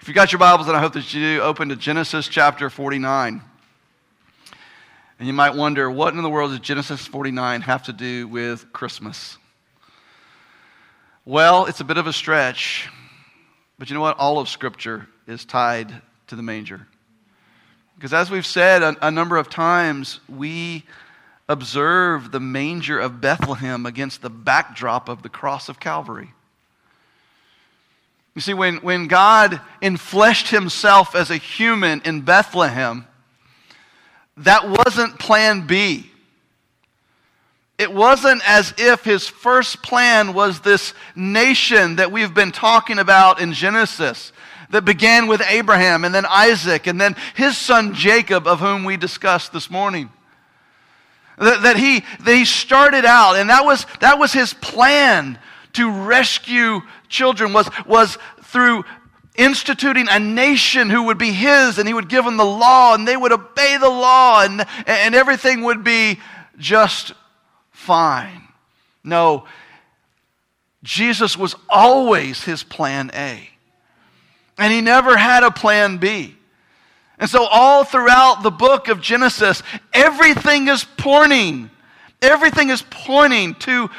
If you got your Bibles, and I hope that you do, open to Genesis chapter 49. And you might wonder, what in the world does Genesis 49 have to do with Christmas? Well, it's a bit of a stretch, but you know what? All of Scripture is tied to the manger. Because as we've said a, a number of times, we observe the manger of Bethlehem against the backdrop of the cross of Calvary. You see, when, when God enfleshed himself as a human in Bethlehem, that wasn't plan B. It wasn't as if his first plan was this nation that we've been talking about in Genesis that began with Abraham and then Isaac and then his son Jacob, of whom we discussed this morning. That, that, he, that he started out, and that was, that was his plan to rescue children, was, was through instituting a nation who would be his, and he would give them the law, and they would obey the law, and, and everything would be just fine. No, Jesus was always his plan A. And he never had a plan B. And so, all throughout the book of Genesis, everything is pointing, everything is pointing to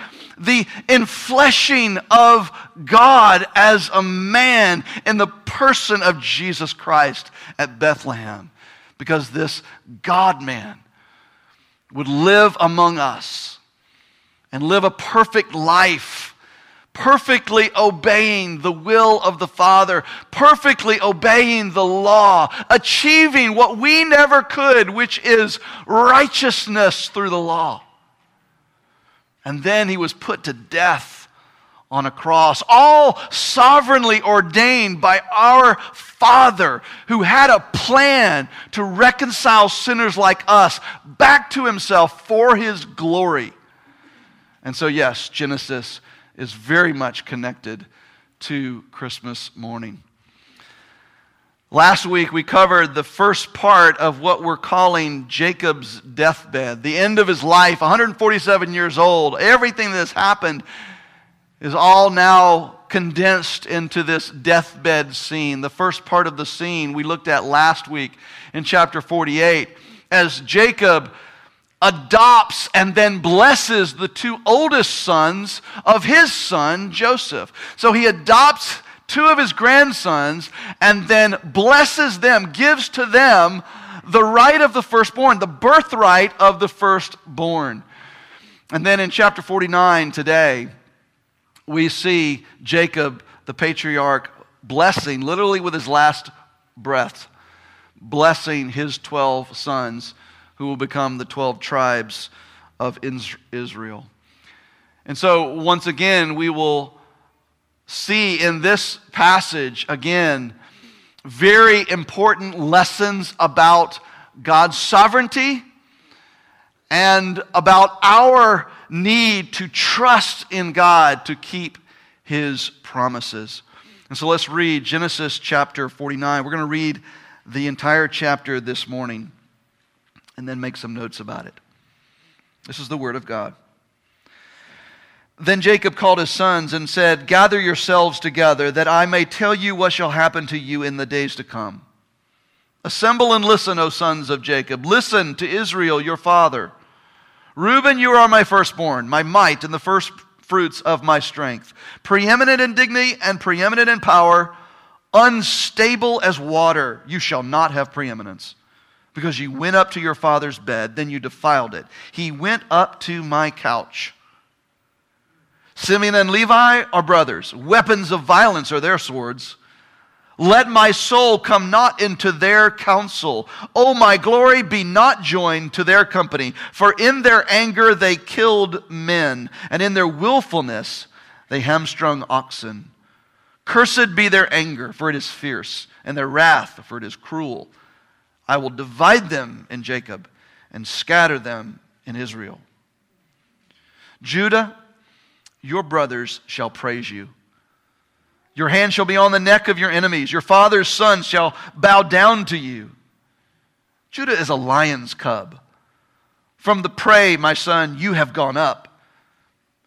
the infleshing of God as a man in the person of Jesus Christ at Bethlehem. Because this God man would live among us and live a perfect life perfectly obeying the will of the Father, perfectly obeying the law, achieving what we never could, which is righteousness through the law. And then he was put to death on a cross, all sovereignly ordained by our Father who had a plan to reconcile sinners like us back to himself for his glory. And so, yes, Genesis is very much connected to Christmas morning. Last week, we covered the first part of what we're calling Jacob's deathbed, the end of his life, 147 years old. Everything that's happened is all now condensed into this deathbed scene. The first part of the scene we looked at last week in chapter 48 as Jacob adopts and then blesses the two oldest sons of his son, Joseph. So he adopts two of his grandsons and then blesses them, gives to them the right of the firstborn, the birthright of the firstborn. And then in chapter 49 today, we see Jacob, the patriarch, blessing, literally with his last breath, blessing his 12 sons who will become the 12 tribes of Israel. And so, once again, we will see in this passage again very important lessons about God's sovereignty and about our need to trust in God to keep his promises. And so let's read Genesis chapter 49. We're going to read the entire chapter this morning and then make some notes about it. This is the word of God. Then Jacob called his sons and said, Gather yourselves together, that I may tell you what shall happen to you in the days to come. Assemble and listen, O sons of Jacob. Listen to Israel, your father. Reuben, you are my firstborn, my might, and the first fruits of my strength. Preeminent in dignity and preeminent in power, unstable as water, you shall not have preeminence because you went up to your father's bed, then you defiled it. He went up to my couch. Simeon and Levi are brothers. Weapons of violence are their swords. Let my soul come not into their counsel. O my glory, be not joined to their company. For in their anger they killed men, and in their willfulness they hamstrung oxen. Cursed be their anger, for it is fierce, and their wrath, for it is cruel. I will divide them in Jacob and scatter them in Israel. Judah, your brothers shall praise you. Your hand shall be on the neck of your enemies. Your father's sons shall bow down to you. Judah is a lion's cub. From the prey, my son, you have gone up.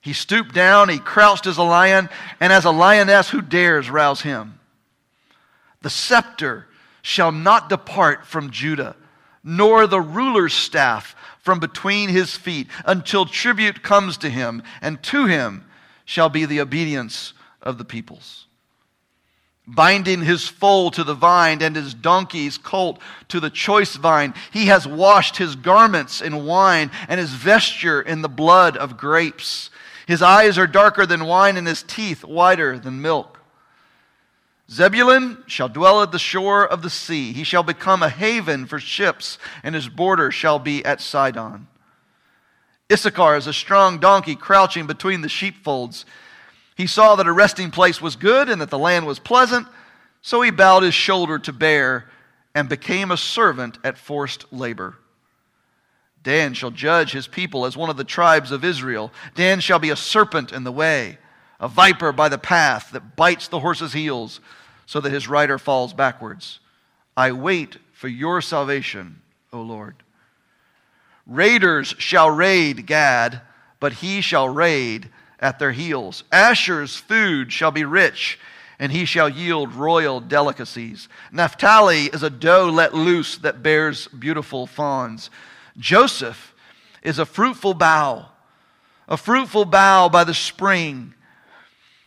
He stooped down, he crouched as a lion, and as a lioness, who dares rouse him? The scepter shall not depart from Judah, nor the ruler's staff from between his feet, until tribute comes to him, and to him shall be the obedience of the peoples. Binding his foal to the vine and his donkey's colt to the choice vine, he has washed his garments in wine and his vesture in the blood of grapes. His eyes are darker than wine, and his teeth whiter than milk. Zebulun shall dwell at the shore of the sea. He shall become a haven for ships, and his border shall be at Sidon. Issachar is a strong donkey crouching between the sheepfolds. He saw that a resting place was good and that the land was pleasant, so he bowed his shoulder to bear and became a servant at forced labor. Dan shall judge his people as one of the tribes of Israel. Dan shall be a serpent in the way a viper by the path that bites the horse's heels so that his rider falls backwards. I wait for your salvation, O Lord. Raiders shall raid Gad, but he shall raid at their heels. Asher's food shall be rich, and he shall yield royal delicacies. Naphtali is a doe let loose that bears beautiful fawns. Joseph is a fruitful bough, a fruitful bough by the spring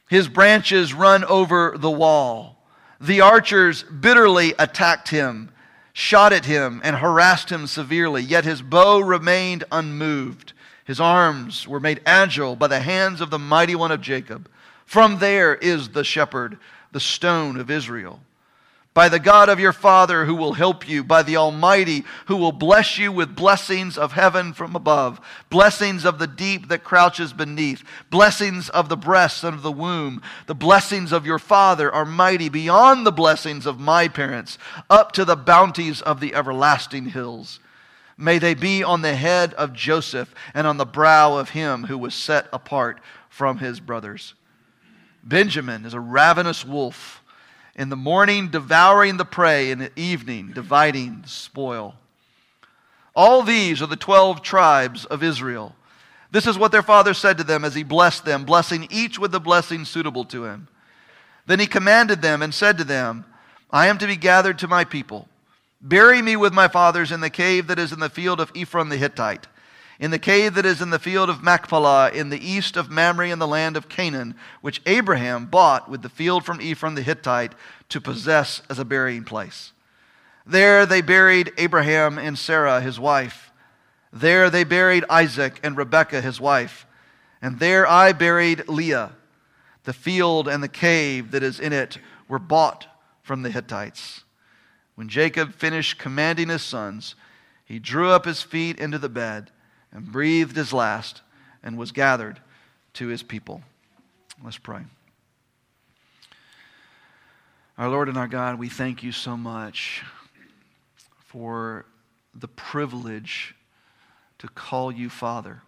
his branches run over the wall. The archers bitterly attacked him, shot at him, and harassed him severely, yet his bow remained unmoved. His arms were made agile by the hands of the mighty one of Jacob. From there is the shepherd, the stone of Israel by the God of your Father who will help you, by the Almighty who will bless you with blessings of heaven from above, blessings of the deep that crouches beneath, blessings of the breast and of the womb. The blessings of your Father are mighty beyond the blessings of my parents, up to the bounties of the everlasting hills. May they be on the head of Joseph and on the brow of him who was set apart from his brothers. Benjamin is a ravenous wolf in the morning devouring the prey, in the evening dividing the spoil. All these are the twelve tribes of Israel. This is what their father said to them as he blessed them, blessing each with the blessing suitable to him. Then he commanded them and said to them, I am to be gathered to my people. Bury me with my fathers in the cave that is in the field of Ephron the Hittite in the cave that is in the field of Machpelah, in the east of Mamre in the land of Canaan, which Abraham bought with the field from Ephron the Hittite to possess as a burying place. There they buried Abraham and Sarah, his wife. There they buried Isaac and Rebekah, his wife. And there I buried Leah. The field and the cave that is in it were bought from the Hittites. When Jacob finished commanding his sons, he drew up his feet into the bed and breathed his last and was gathered to his people. Let's pray. Our Lord and our God, we thank you so much for the privilege to call you Father.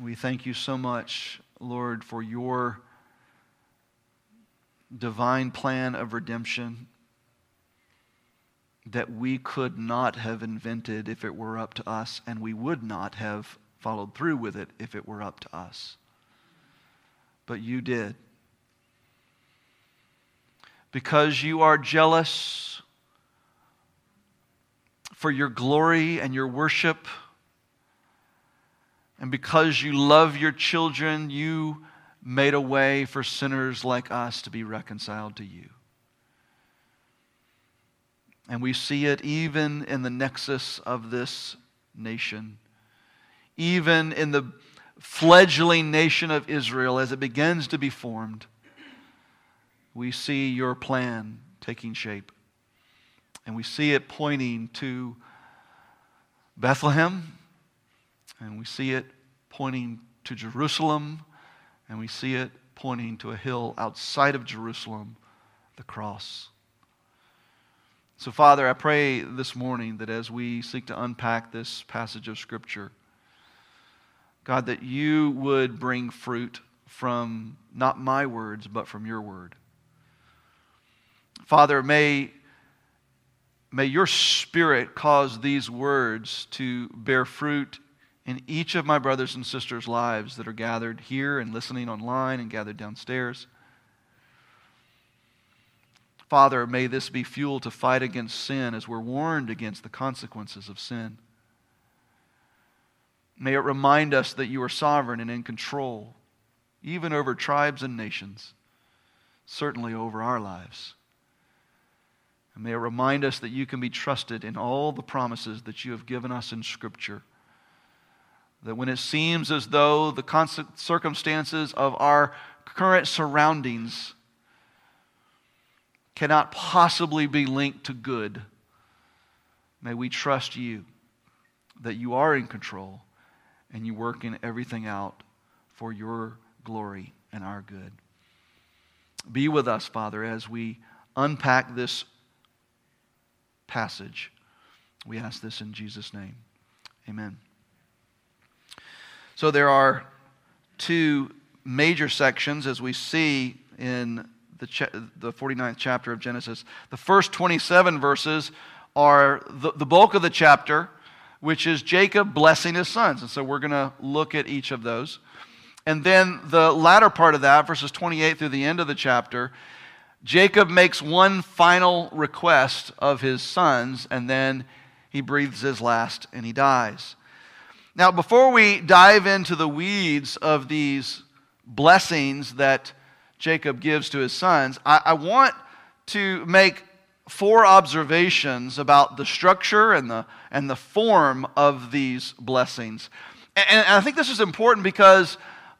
We thank you so much, Lord, for your divine plan of redemption that we could not have invented if it were up to us, and we would not have followed through with it if it were up to us. But you did. Because you are jealous for your glory and your worship, and because you love your children, you made a way for sinners like us to be reconciled to you. And we see it even in the nexus of this nation, even in the fledgling nation of Israel as it begins to be formed. We see your plan taking shape. And we see it pointing to Bethlehem, and we see it pointing to Jerusalem, and we see it pointing to a hill outside of Jerusalem, the cross. So, Father, I pray this morning that as we seek to unpack this passage of Scripture, God, that you would bring fruit from not my words, but from your word. Father, may, may your spirit cause these words to bear fruit in each of my brothers and sisters' lives that are gathered here and listening online and gathered downstairs. Father, may this be fuel to fight against sin as we're warned against the consequences of sin. May it remind us that you are sovereign and in control, even over tribes and nations, certainly over our lives. And may it remind us that you can be trusted in all the promises that you have given us in Scripture. That when it seems as though the circumstances of our current surroundings cannot possibly be linked to good, may we trust you that you are in control and you work in everything out for your glory and our good. Be with us, Father, as we unpack this passage. We ask this in Jesus' name. Amen. So there are two major sections as we see in the, cha- the 49th chapter of Genesis. The first 27 verses are the, the bulk of the chapter, which is Jacob blessing his sons. And so we're going to look at each of those. And then the latter part of that, verses 28 through the end of the chapter, Jacob makes one final request of his sons, and then he breathes his last and he dies. Now, before we dive into the weeds of these blessings that Jacob gives to his sons, I, I want to make four observations about the structure and the, and the form of these blessings. And, and I think this is important because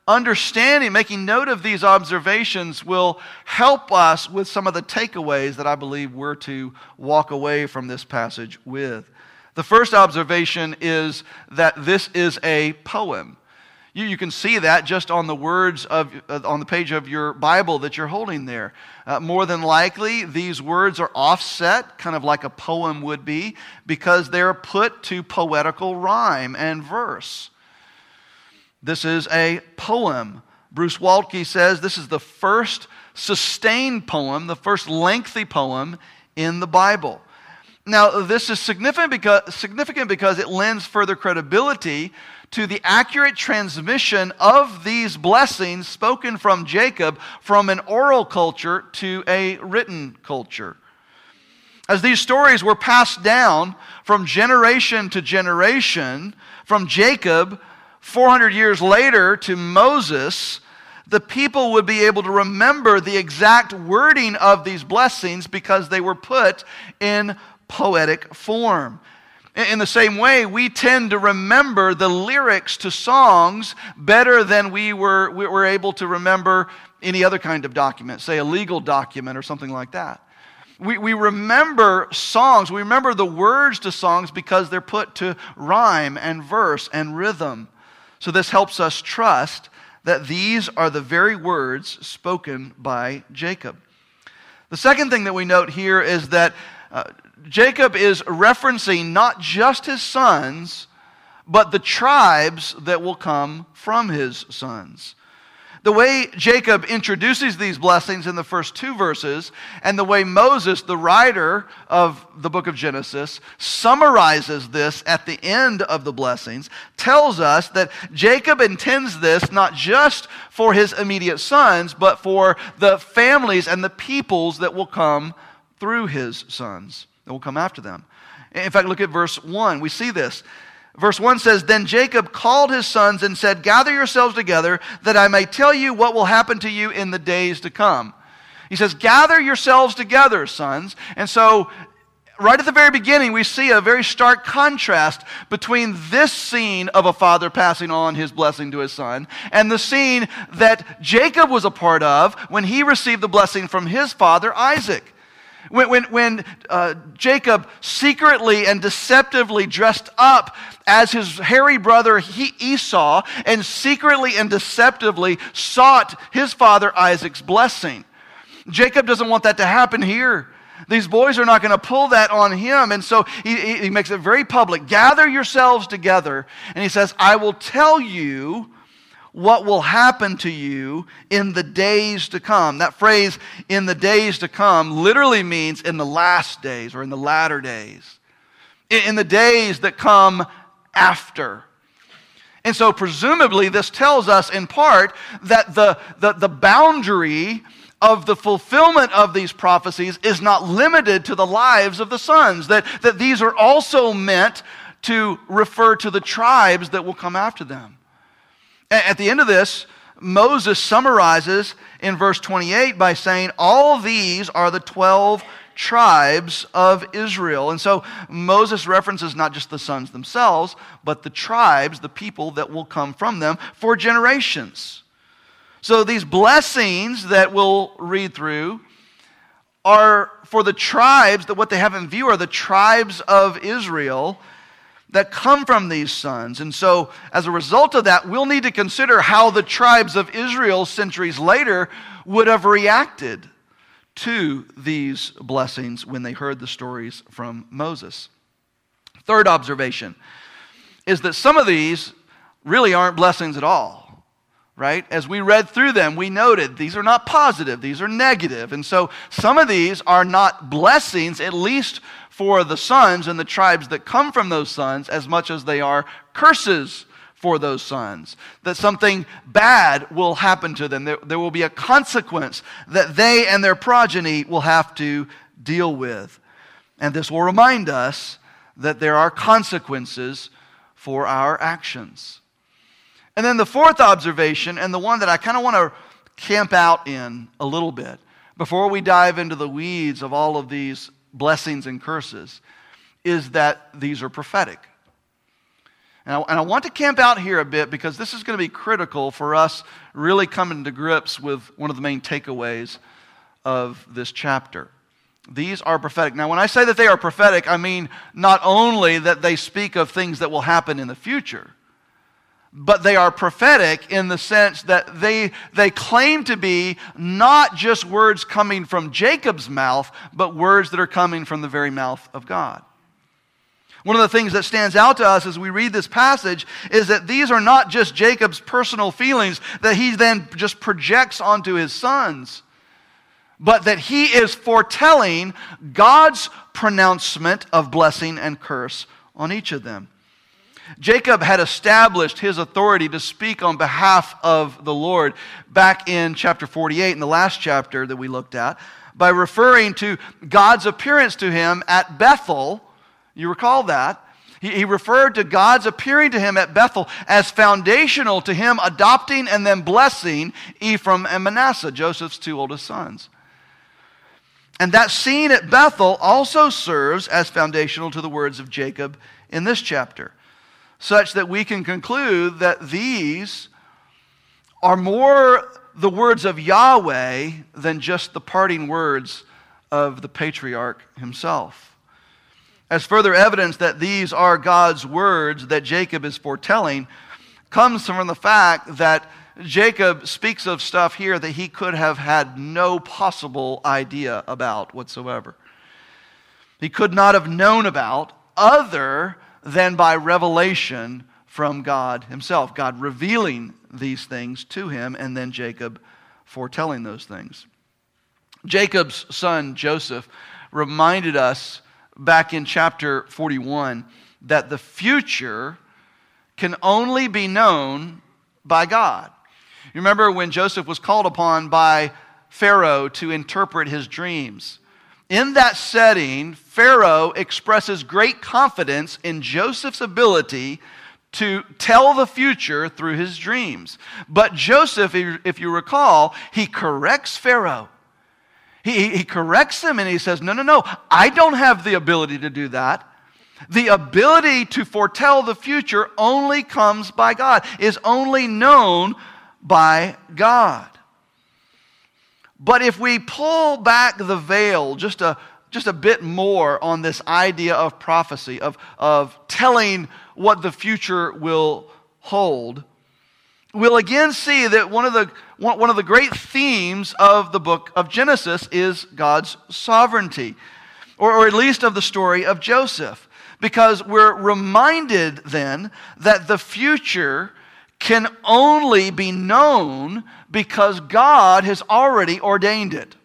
understanding, making note of these observations will help us with some of the takeaways that I believe we're to walk away from this passage with. The first observation is that this is a poem. You, you can see that just on the words of, uh, on the page of your Bible that you're holding there. Uh, more than likely, these words are offset, kind of like a poem would be, because they're put to poetical rhyme and verse. This is a poem. Bruce Waltke says this is the first sustained poem, the first lengthy poem in the Bible. Now, this is significant because, significant because it lends further credibility to the accurate transmission of these blessings spoken from Jacob from an oral culture to a written culture. As these stories were passed down from generation to generation, from Jacob 400 years later to Moses, the people would be able to remember the exact wording of these blessings because they were put in poetic form. In the same way, we tend to remember the lyrics to songs better than we were, we were able to remember any other kind of document, say a legal document or something like that. We, we remember songs, we remember the words to songs because they're put to rhyme and verse and rhythm. So this helps us trust that these are the very words spoken by Jacob. The second thing that we note here is that uh, Jacob is referencing not just his sons, but the tribes that will come from his sons. The way Jacob introduces these blessings in the first two verses, and the way Moses, the writer of the book of Genesis, summarizes this at the end of the blessings, tells us that Jacob intends this not just for his immediate sons, but for the families and the peoples that will come through his sons, that will come after them. In fact, look at verse 1. We see this. Verse 1 says, Then Jacob called his sons and said, Gather yourselves together, that I may tell you what will happen to you in the days to come. He says, Gather yourselves together, sons. And so, right at the very beginning, we see a very stark contrast between this scene of a father passing on his blessing to his son and the scene that Jacob was a part of when he received the blessing from his father, Isaac. When, when, when uh, Jacob secretly and deceptively dressed up as his hairy brother he, Esau and secretly and deceptively sought his father Isaac's blessing. Jacob doesn't want that to happen here. These boys are not going to pull that on him. And so he, he makes it very public. Gather yourselves together. And he says, I will tell you what will happen to you in the days to come. That phrase, in the days to come, literally means in the last days or in the latter days. In the days that come after. And so, presumably, this tells us in part that the, the, the boundary of the fulfillment of these prophecies is not limited to the lives of the sons, that, that these are also meant to refer to the tribes that will come after them. At the end of this, Moses summarizes in verse 28 by saying, All these are the 12 tribes of Israel. And so Moses references not just the sons themselves, but the tribes, the people that will come from them for generations. So these blessings that we'll read through are for the tribes that what they have in view are the tribes of Israel that come from these sons. And so, as a result of that, we'll need to consider how the tribes of Israel centuries later would have reacted to these blessings when they heard the stories from Moses. Third observation is that some of these really aren't blessings at all right? As we read through them, we noted these are not positive, these are negative. And so some of these are not blessings, at least for the sons and the tribes that come from those sons, as much as they are curses for those sons. That something bad will happen to them. There, there will be a consequence that they and their progeny will have to deal with. And this will remind us that there are consequences for our actions. And then the fourth observation, and the one that I kind of want to camp out in a little bit before we dive into the weeds of all of these blessings and curses, is that these are prophetic. And I, and I, want to camp out here a bit because this is going to be critical for us really coming to grips with one of the main takeaways of this chapter. These are prophetic. Now, when I say that they are prophetic, I mean not only that they speak of things that will happen in the future, but they are prophetic in the sense that they, they claim to be not just words coming from Jacob's mouth, but words that are coming from the very mouth of God. One of the things that stands out to us as we read this passage is that these are not just Jacob's personal feelings that he then just projects onto his sons, but that he is foretelling God's pronouncement of blessing and curse on each of them. Jacob had established his authority to speak on behalf of the Lord back in chapter 48, in the last chapter that we looked at, by referring to God's appearance to him at Bethel. You recall that? He, referred to God's appearing to him at Bethel as foundational to him adopting and then blessing Ephraim and Manasseh, Joseph's two oldest sons. And that scene at Bethel also serves as foundational to the words of Jacob in this chapter such that we can conclude that these are more the words of Yahweh than just the parting words of the patriarch himself. As further evidence that these are God's words that Jacob is foretelling, comes from the fact that Jacob speaks of stuff here that he could have had no possible idea about whatsoever. He could not have known about other than by revelation from God himself. God revealing these things to him, and then Jacob foretelling those things. Jacob's son Joseph reminded us back in chapter 41 that the future can only be known by God. You remember when Joseph was called upon by Pharaoh to interpret his dreams? In that setting, Pharaoh expresses great confidence in Joseph's ability to tell the future through his dreams. But Joseph, if you recall, he corrects Pharaoh. He, he corrects him and he says, No, no, no, I don't have the ability to do that. The ability to foretell the future only comes by God, is only known by God. But if we pull back the veil just a, just a bit more on this idea of prophecy, of, of telling what the future will hold, we'll again see that one of, the, one of the great themes of the book of Genesis is God's sovereignty, or, or at least of the story of Joseph. Because we're reminded then that the future can only be known because God has already ordained it.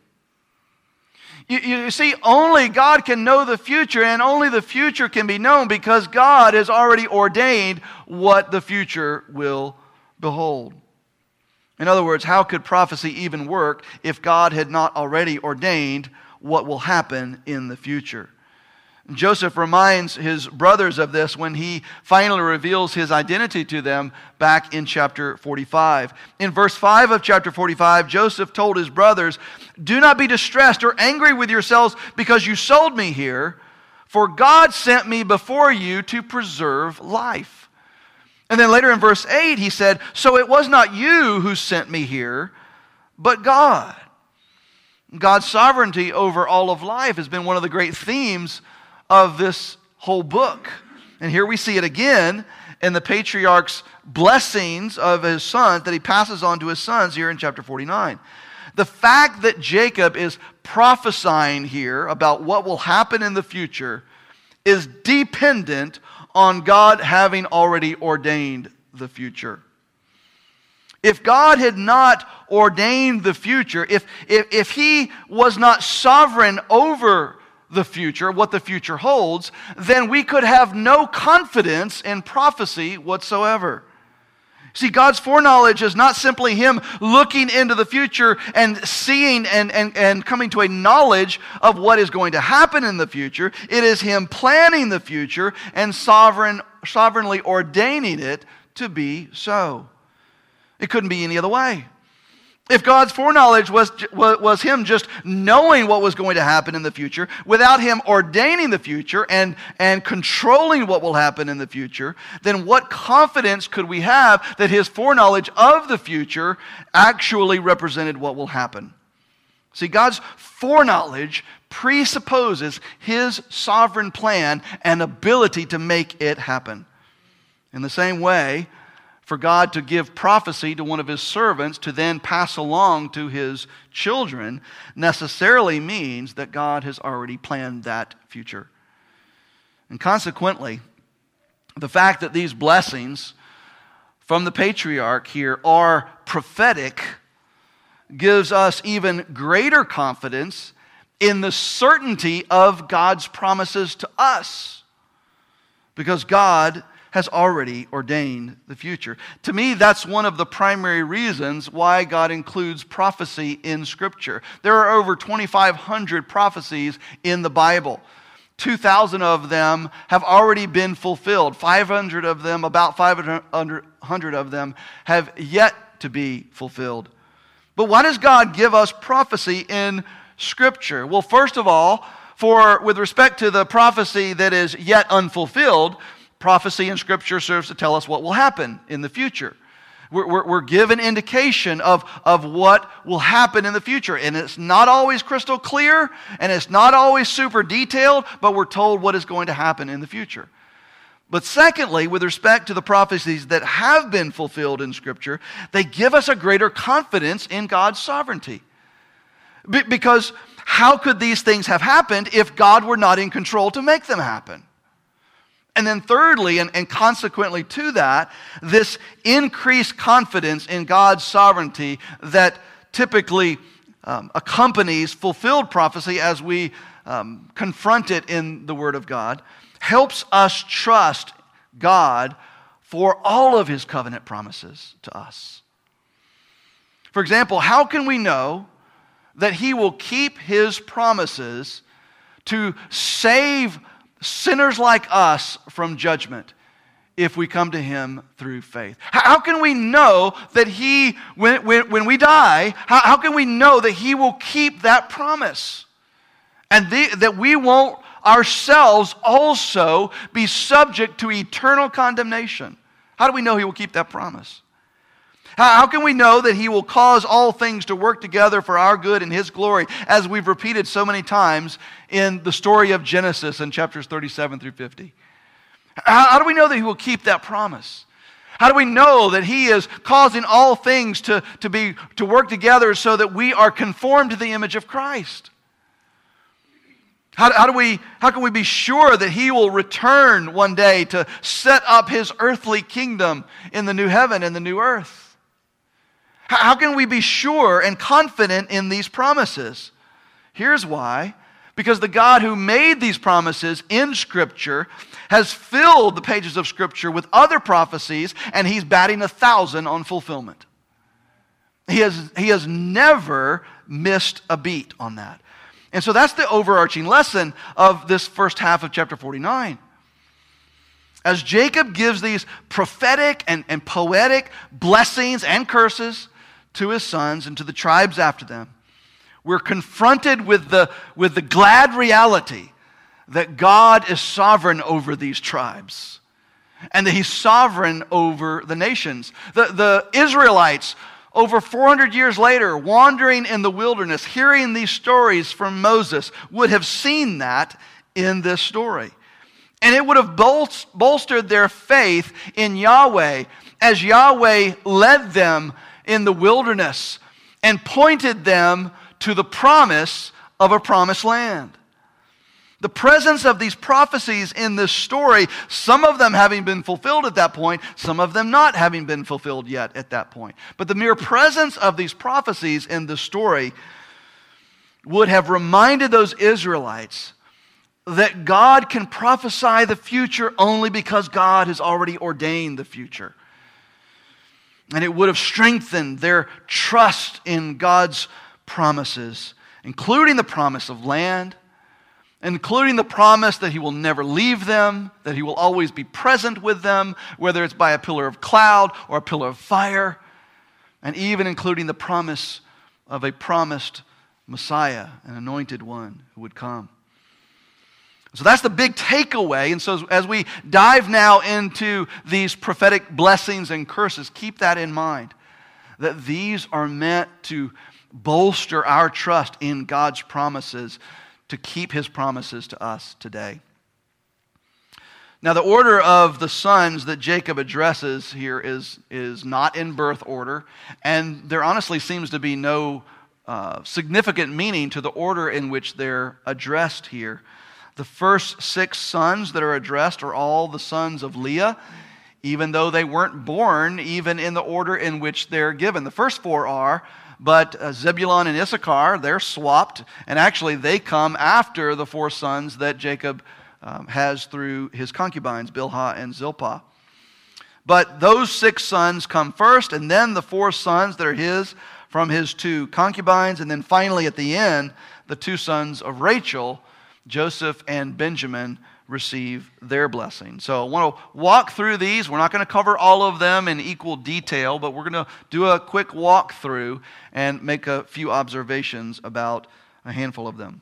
You, you, see, only God can know the future, and only the future can be known because God has already ordained what the future will behold. In other words, how could prophecy even work if God had not already ordained what will happen in the future? Joseph reminds his brothers of this when he finally reveals his identity to them back in chapter 45. In verse 5 of chapter 45, Joseph told his brothers, Do not be distressed or angry with yourselves because you sold me here, for God sent me before you to preserve life. And then later in verse 8, he said, So it was not you who sent me here, but God. God's sovereignty over all of life has been one of the great themes of this whole book. And here we see it again in the patriarch's blessings of his sons that he passes on to his sons here in chapter 49. The fact that Jacob is prophesying here about what will happen in the future is dependent on God having already ordained the future. If God had not ordained the future, if, if, if He was not sovereign over the future, what the future holds, then we could have no confidence in prophecy whatsoever. See, God's foreknowledge is not simply Him looking into the future and seeing and, and, and coming to a knowledge of what is going to happen in the future. It is Him planning the future and sovereign, sovereignly ordaining it to be so. It couldn't be any other way. If God's foreknowledge was, was Him just knowing what was going to happen in the future without Him ordaining the future and, and controlling what will happen in the future, then what confidence could we have that His foreknowledge of the future actually represented what will happen? See, God's foreknowledge presupposes His sovereign plan and ability to make it happen. In the same way, for God to give prophecy to one of his servants to then pass along to his children necessarily means that God has already planned that future. And consequently, the fact that these blessings from the patriarch here are prophetic gives us even greater confidence in the certainty of God's promises to us. Because God has already ordained the future. To me, that's one of the primary reasons why God includes prophecy in Scripture. There are over 2,500 prophecies in the Bible. 2,000 of them have already been fulfilled. 500 of them, about 500 of them, have yet to be fulfilled. But why does God give us prophecy in Scripture? Well, first of all, for with respect to the prophecy that is yet unfulfilled, prophecy in Scripture serves to tell us what will happen in the future. We're, we're, we're, given indication of, of what will happen in the future. And it's not always crystal clear, and it's not always super detailed, but we're told what is going to happen in the future. But secondly, with respect to the prophecies that have been fulfilled in Scripture, they give us a greater confidence in God's sovereignty. Be- because how could these things have happened if God were not in control to make them happen? And then, thirdly, and, and consequently to that, this increased confidence in God's sovereignty that typically um, accompanies fulfilled prophecy as we um, confront it in the Word of God, helps us trust God for all of His covenant promises to us. For example, how can we know that He will keep His promises to save sinners like us from judgment if we come to him through faith. How can we know that he, when, when, when we die, how, how can we know that he will keep that promise? And the, that we won't ourselves also be subject to eternal condemnation. How do we know he will keep that promise? How, can we know that He will cause all things to work together for our good and His glory, as we've repeated so many times in the story of Genesis in chapters 37 through 50? How, how do we know that He will keep that promise? How do we know that He is causing all things to, to, be, to work together so that we are conformed to the image of Christ? How, how, do we, how can we be sure that He will return one day to set up His earthly kingdom in the new heaven and the new earth? How can we be sure and confident in these promises? Here's why. Because the God who made these promises in Scripture has filled the pages of Scripture with other prophecies, and He's batting a thousand on fulfillment. He has, he has never missed a beat on that. And so that's the overarching lesson of this first half of chapter 49. As Jacob gives these prophetic and, and poetic blessings and curses to his sons and to the tribes after them, we're confronted with the, with the glad reality that God is sovereign over these tribes and that he's sovereign over the nations. The, the Israelites, over 400 years later, wandering in the wilderness, hearing these stories from Moses, would have seen that in this story. And it would have bolstered their faith in Yahweh as Yahweh led them in the wilderness and pointed them to the promise of a promised land. The presence of these prophecies in this story, some of them having been fulfilled at that point, some of them not having been fulfilled yet at that point. But the mere presence of these prophecies in the story would have reminded those Israelites that God can prophesy the future only because God has already ordained the future. And it would have strengthened their trust in God's promises, including the promise of land, including the promise that He will never leave them, that He will always be present with them, whether it's by a pillar of cloud or a pillar of fire, and even including the promise of a promised Messiah, an anointed one who would come. So that's the big takeaway. And so as we dive now into these prophetic blessings and curses, keep that in mind that these are meant to bolster our trust in God's promises to keep his promises to us today. Now, the order of the sons that Jacob addresses here is, is not in birth order, and there honestly seems to be no uh, significant meaning to the order in which they're addressed here. The first six sons that are addressed are all the sons of Leah, even though they weren't born even in the order in which they're given. The first four are, but Zebulon and Issachar, they're swapped, and actually they come after the four sons that Jacob um, has through his concubines, Bilhah and Zilpah. But those six sons come first, and then the four sons that are his from his two concubines, and then finally at the end, the two sons of Rachel, Joseph and Benjamin, receive their blessing. So I want to walk through these. We're not going to cover all of them in equal detail, but we're going to do a quick walk through and make a few observations about a handful of them.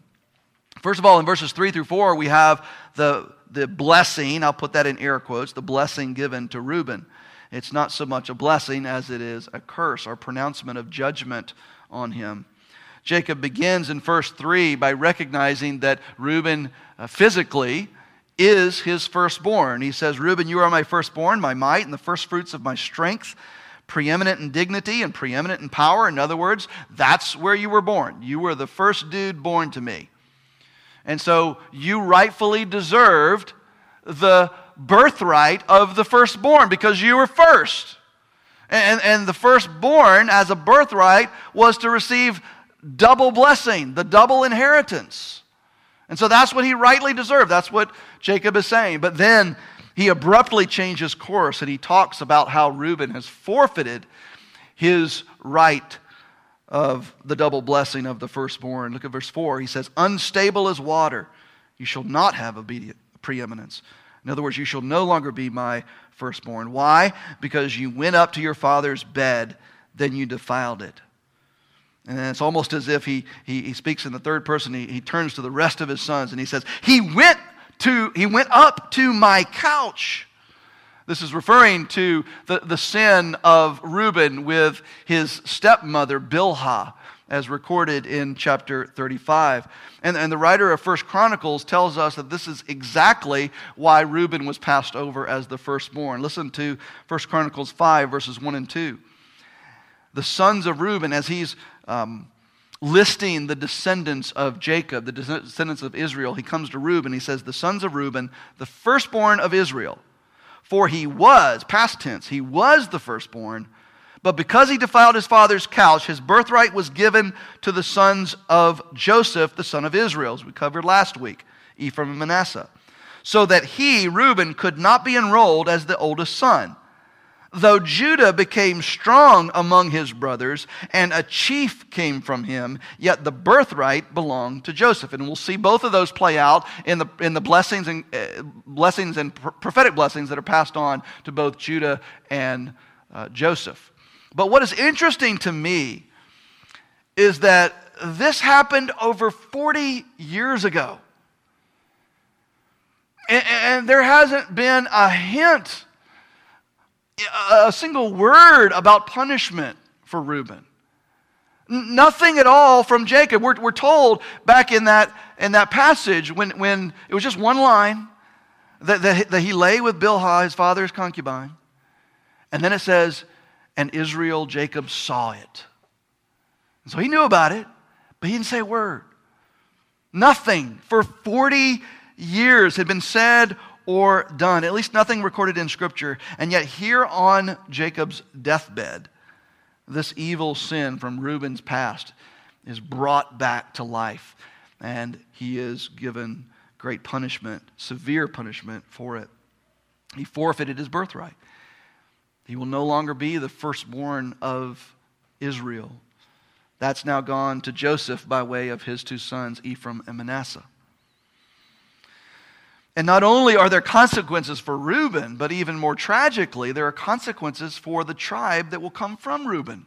First of all, in verses 3 through 4, we have the, the blessing, I'll put that in air quotes, the blessing given to Reuben. It's not so much a blessing as it is a curse or pronouncement of judgment on him. Jacob begins in verse 3 by recognizing that Reuben uh, physically is his firstborn. He says, Reuben, you are my firstborn, my might, and the firstfruits of my strength, preeminent in dignity and preeminent in power. In other words, that's where you were born. You were the first dude born to me. And so you rightfully deserved the birthright of the firstborn because you were first. And, and the firstborn, as a birthright, was to receive double blessing, the double inheritance. And so that's what he rightly deserved. That's what Jacob is saying. But then he abruptly changes course and he talks about how Reuben has forfeited his right of the double blessing of the firstborn. Look at verse 4. He says, Unstable as water, you shall not have obedient preeminence. In other words, you shall no longer be my firstborn. Why? Because you went up to your father's bed, then you defiled it. And it's almost as if he, he, he speaks in the third person. He, he turns to the rest of his sons and he says, He went to he went up to my couch. This is referring to the, the sin of Reuben with his stepmother Bilhah, as recorded in chapter 35. And, and the writer of First Chronicles tells us that this is exactly why Reuben was passed over as the firstborn. Listen to First Chronicles 5, verses 1 and 2. The sons of Reuben, as he's um, listing the descendants of Jacob, the descendants of Israel, he comes to Reuben. He says, The sons of Reuben, the firstborn of Israel. For he was, past tense, he was the firstborn, but because he defiled his father's couch, his birthright was given to the sons of Joseph, the son of Israel, as we covered last week, Ephraim and Manasseh, so that he, Reuben, could not be enrolled as the oldest son Though Judah became strong among his brothers, and a chief came from him, yet the birthright belonged to Joseph. And we'll see both of those play out in the, in the blessings, and, uh, blessings and pr- prophetic blessings that are passed on to both Judah and uh, Joseph. But what is interesting to me is that this happened over 40 years ago. and, and there hasn't been a hint a single word about punishment for Reuben. Nothing at all from Jacob. We're, we're told back in that, in that passage when, when it was just one line that, that, that he lay with Bilhah, his father's concubine. And then it says, and Israel, Jacob saw it. And so he knew about it, but he didn't say a word. Nothing for 40 years had been said or done. At least nothing recorded in Scripture. And yet, here on Jacob's deathbed, this evil sin from Reuben's past is brought back to life. And he is given great punishment, severe punishment for it. He forfeited his birthright. He will no longer be the firstborn of Israel. That's now gone to Joseph by way of his two sons, Ephraim and Manasseh. And not only are there consequences for Reuben, but even more tragically, there are consequences for the tribe that will come from Reuben.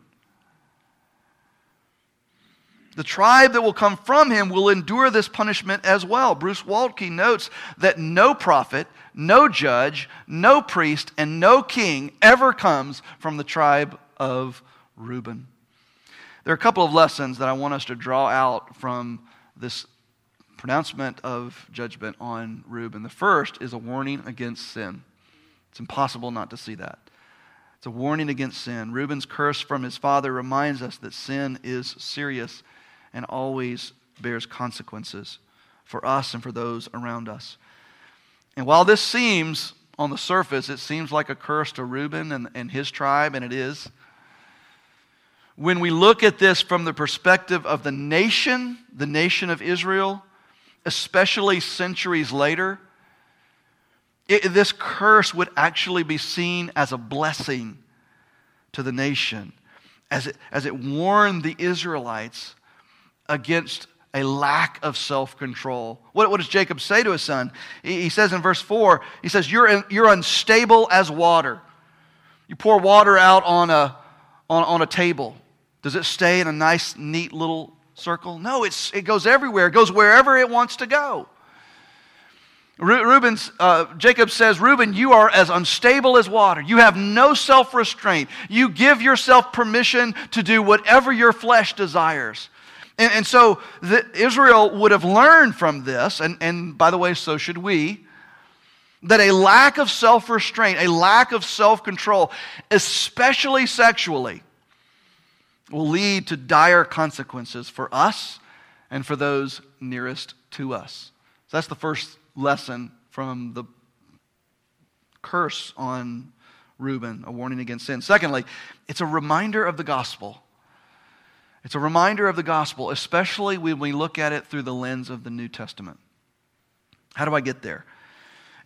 The tribe that will come from him will endure this punishment as well. Bruce Waltke notes that no prophet, no judge, no priest, and no king ever comes from the tribe of Reuben. There are a couple of lessons that I want us to draw out from this pronouncement of judgment on Reuben. The first is a warning against sin. It's impossible not to see that. It's a warning against sin. Reuben's curse from his father reminds us that sin is serious and always bears consequences for us and for those around us. And while this seems, on the surface, it seems like a curse to Reuben and, and his tribe, and it is, when we look at this from the perspective of the nation, the nation of Israel, especially centuries later, it, this curse would actually be seen as a blessing to the nation, as it, as it warned the Israelites against a lack of self control. What, what, does Jacob say to his son? He, he says in verse 4, he says, you're, in, you're unstable as water. You pour water out on a, on, on a table. Does it stay in a nice, neat little circle? No, it's, it goes everywhere. It goes wherever it wants to go. Reuben's, uh, Jacob says, Reuben, you are as unstable as water. You have no self restraint. You give yourself permission to do whatever your flesh desires. And, and so the, Israel would have learned from this, and, and by the way, so should we, that a lack of self restraint, a lack of self control, especially sexually, will lead to dire consequences for us and for those nearest to us. So that's the first lesson from the curse on Reuben, a warning against sin. Secondly, it's a reminder of the gospel. It's a reminder of the gospel, especially when we look at it through the lens of the New Testament. How do I get there?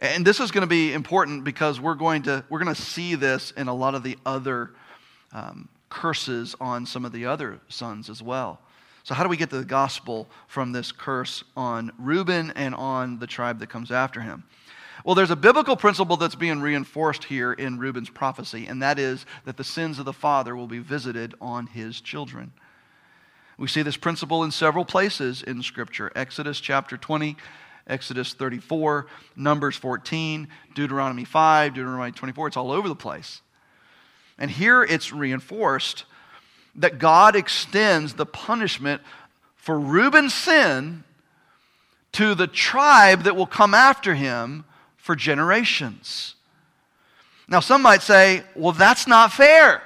And this is going to be important because we're going to, we're going to see this in a lot of the other um, curses on some of the other sons as well. So, how do we get the gospel from this curse on Reuben and on the tribe that comes after him? Well, there's a biblical principle that's being reinforced here in Reuben's prophecy, and that is that the sins of the father will be visited on his children. We see this principle in several places in Scripture Exodus chapter 20, Exodus 34, Numbers 14, Deuteronomy 5, Deuteronomy 24. It's all over the place. And here it's reinforced that God extends the punishment for Reuben's sin to the tribe that will come after him for generations. Now, some might say, well, that's not fair.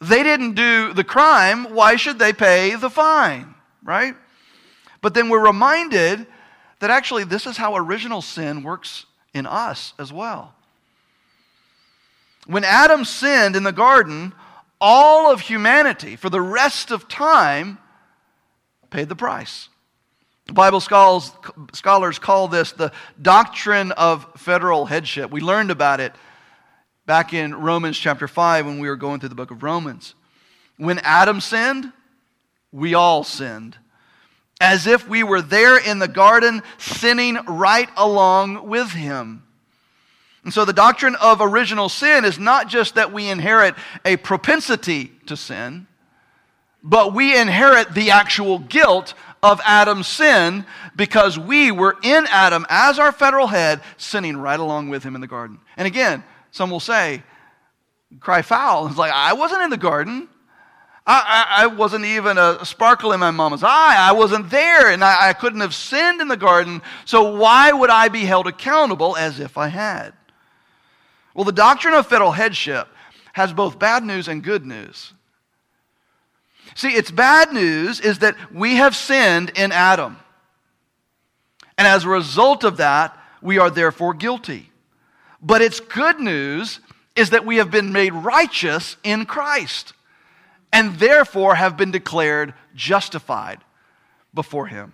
They didn't do the crime. Why should they pay the fine? Right? But then we're reminded that actually this is how original sin works in us as well. When Adam sinned in the garden, all of humanity for the rest of time paid the price. Bible scholars, scholars call this the doctrine of federal headship. We learned about it back in Romans chapter 5 when we were going through the book of Romans. When Adam sinned, we all sinned. As if we were there in the garden, sinning right along with him. And so the doctrine of original sin is not just that we inherit a propensity to sin, but we inherit the actual guilt of Adam's sin because we were in Adam as our federal head, sinning right along with him in the garden. And again, some will say, cry foul. It's like, I wasn't in the garden. I, I, I wasn't even a sparkle in my mama's eye. I wasn't there, and I, I couldn't have sinned in the garden. So why would I be held accountable as if I had? Well, the doctrine of federal headship has both bad news and good news. See, its bad news is that we have sinned in Adam. And as a result of that, we are therefore guilty. But its good news is that we have been made righteous in Christ and therefore have been declared justified before Him.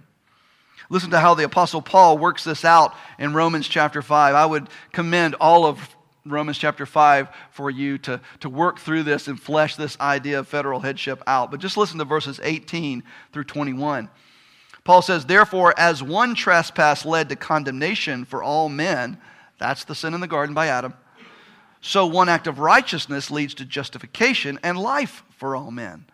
Listen to how the Apostle Paul works this out in Romans chapter 5. I would commend all of Romans chapter 5 for you to, to work through this and flesh this idea of federal headship out. But just listen to verses 18 through 21. Paul says, Therefore, as one trespass led to condemnation for all men, that's the sin in the garden by Adam, so one act of righteousness leads to justification and life for all men.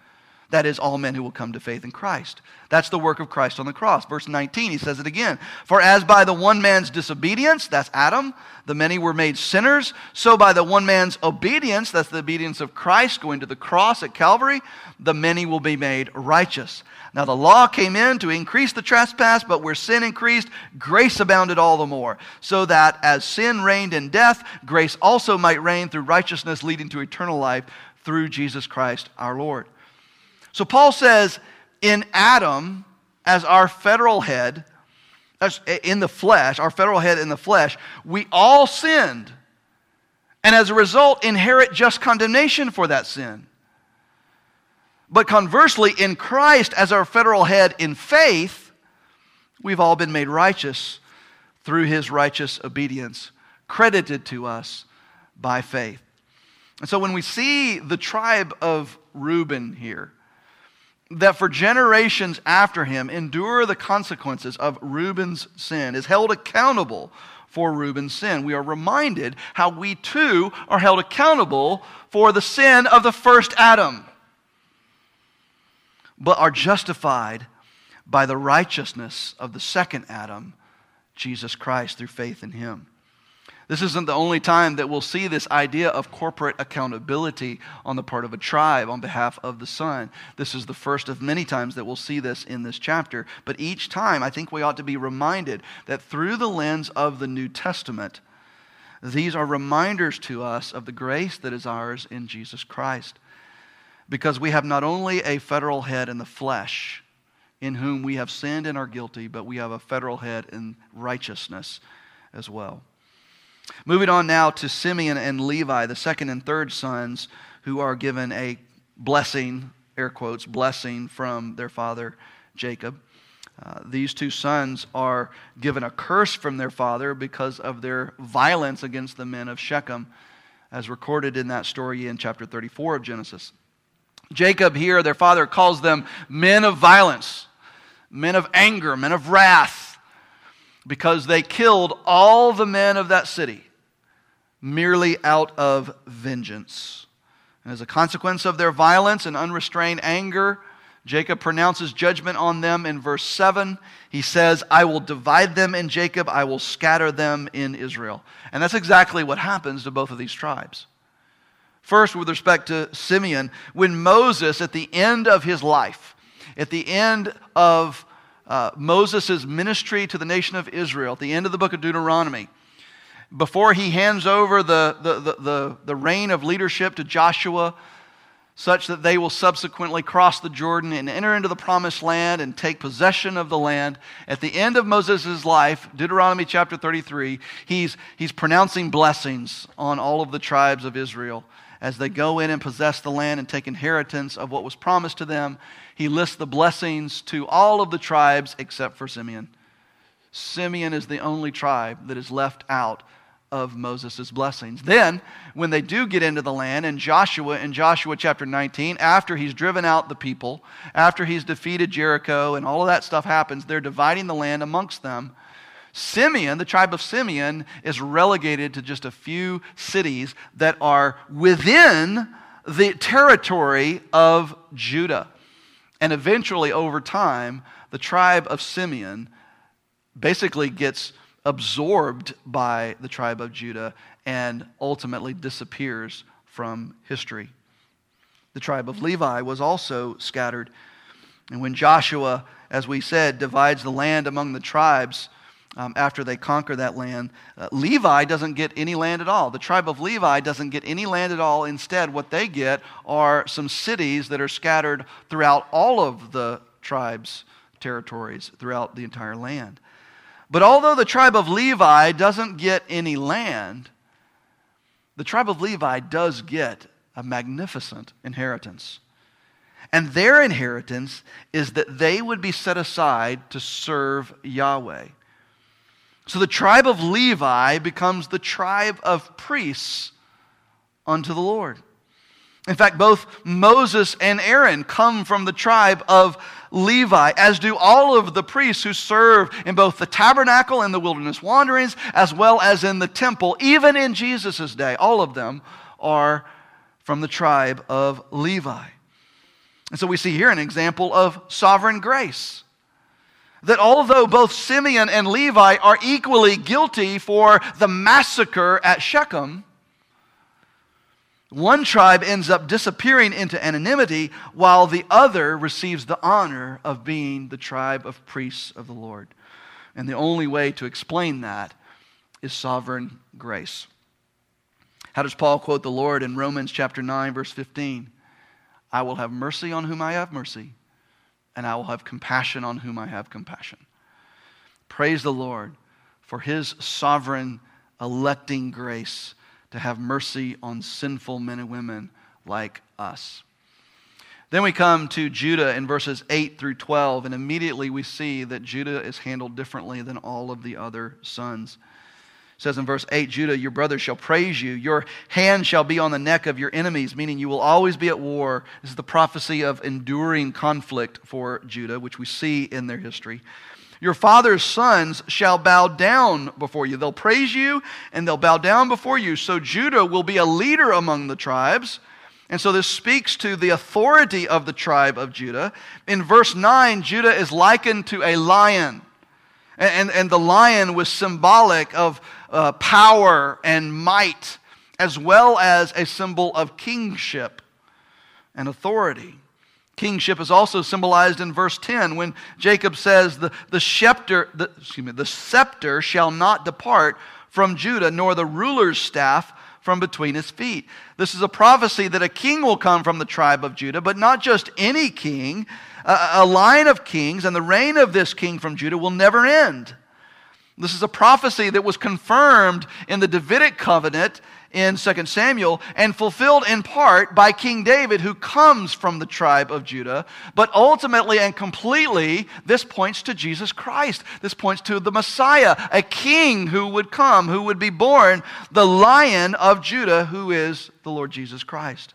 That is, all men who will come to faith in Christ. That's the work of Christ on the cross. Verse 19, he says it again. For as by the one man's disobedience, that's Adam, the many were made sinners, so by the one man's obedience, that's the obedience of Christ going to the cross at Calvary, the many will be made righteous. Now the law came in to increase the trespass, but where sin increased, grace abounded all the more, so that as sin reigned in death, grace also might reign through righteousness, leading to eternal life through Jesus Christ our Lord. So Paul says, in Adam, as our federal head, in the flesh, our federal head in the flesh, we all sinned. And as a result, inherit just condemnation for that sin. But conversely, in Christ, as our federal head in faith, we've all been made righteous through his righteous obedience, credited to us by faith. And so when we see the tribe of Reuben here, that for generations after him endure the consequences of Reuben's sin, is held accountable for Reuben's sin. We are reminded how we too are held accountable for the sin of the first Adam, but are justified by the righteousness of the second Adam, Jesus Christ, through faith in him. This isn't the only time that we'll see this idea of corporate accountability on the part of a tribe on behalf of the Son. This is the first of many times that we'll see this in this chapter. But each time, I think we ought to be reminded that through the lens of the New Testament, these are reminders to us of the grace that is ours in Jesus Christ. Because we have not only a federal head in the flesh, in whom we have sinned and are guilty, but we have a federal head in righteousness as well. Moving on now to Simeon and Levi, the second and third sons, who are given a blessing, air quotes, blessing from their father Jacob. Uh, these two sons are given a curse from their father because of their violence against the men of Shechem, as recorded in that story in chapter 34 of Genesis. Jacob here, their father, calls them men of violence, men of anger, men of wrath because they killed all the men of that city merely out of vengeance. And as a consequence of their violence and unrestrained anger, Jacob pronounces judgment on them in verse 7. He says, I will divide them in Jacob, I will scatter them in Israel. And that's exactly what happens to both of these tribes. First, with respect to Simeon, when Moses, at the end of his life, at the end of uh, Moses' ministry to the nation of Israel at the end of the book of Deuteronomy. Before he hands over the, the, the, the, the rein of leadership to Joshua, such that they will subsequently cross the Jordan and enter into the promised land and take possession of the land. At the end of Moses' life, Deuteronomy chapter 33, he's, he's pronouncing blessings on all of the tribes of Israel as they go in and possess the land and take inheritance of what was promised to them he lists the blessings to all of the tribes except for Simeon. Simeon is the only tribe that is left out of Moses' blessings. Then, when they do get into the land, and Joshua, in Joshua chapter 19, after he's driven out the people, after he's defeated Jericho, and all of that stuff happens, they're dividing the land amongst them. Simeon, the tribe of Simeon, is relegated to just a few cities that are within the territory of Judah. And eventually, over time, the tribe of Simeon basically gets absorbed by the tribe of Judah and ultimately disappears from history. The tribe of Levi was also scattered. And when Joshua, as we said, divides the land among the tribes, um, after they conquer that land. Uh, Levi doesn't get any land at all. The tribe of Levi doesn't get any land at all. Instead, what they get are some cities that are scattered throughout all of the tribes' territories, throughout the entire land. But although the tribe of Levi doesn't get any land, the tribe of Levi does get a magnificent inheritance. And their inheritance is that they would be set aside to serve Yahweh. So the tribe of Levi becomes the tribe of priests unto the Lord. In fact, both Moses and Aaron come from the tribe of Levi, as do all of the priests who serve in both the tabernacle and the wilderness wanderings, as well as in the temple, even in Jesus' day. All of them are from the tribe of Levi. And so we see here an example of sovereign grace. That although both Simeon and Levi are equally guilty for the massacre at Shechem, one tribe ends up disappearing into anonymity while the other receives the honor of being the tribe of priests of the Lord. And the only way to explain that is sovereign grace. How does Paul quote the Lord in Romans chapter 9 verse 15? I will have mercy on whom I have mercy, and I will have compassion on whom I have compassion. Praise the Lord for his sovereign electing grace to have mercy on sinful men and women like us. Then we come to Judah in verses 8 through 12, and immediately we see that Judah is handled differently than all of the other sons. It says in verse 8 Judah, your brothers shall praise you. Your hand shall be on the neck of your enemies, meaning you will always be at war. This is the prophecy of enduring conflict for Judah, which we see in their history. Your father's sons shall bow down before you. They'll praise you and they'll bow down before you. So Judah will be a leader among the tribes. And so this speaks to the authority of the tribe of Judah. In verse 9, Judah is likened to a lion. And, and, the lion was symbolic of uh, power and might, as well as a symbol of kingship and authority. Kingship is also symbolized in verse 10 when Jacob says, The, the, scepter, the, excuse me, the scepter shall not depart from Judah, nor the ruler's staff from between his feet. This is a prophecy that a king will come from the tribe of Judah, but not just any king, a, line of kings, and the reign of this king from Judah will never end. This is a prophecy that was confirmed in the Davidic covenant in 2 Samuel and fulfilled in part by King David, who comes from the tribe of Judah. But ultimately and completely, this points to Jesus Christ. This points to the Messiah, a king who would come, who would be born, the lion of Judah, who is the Lord Jesus Christ,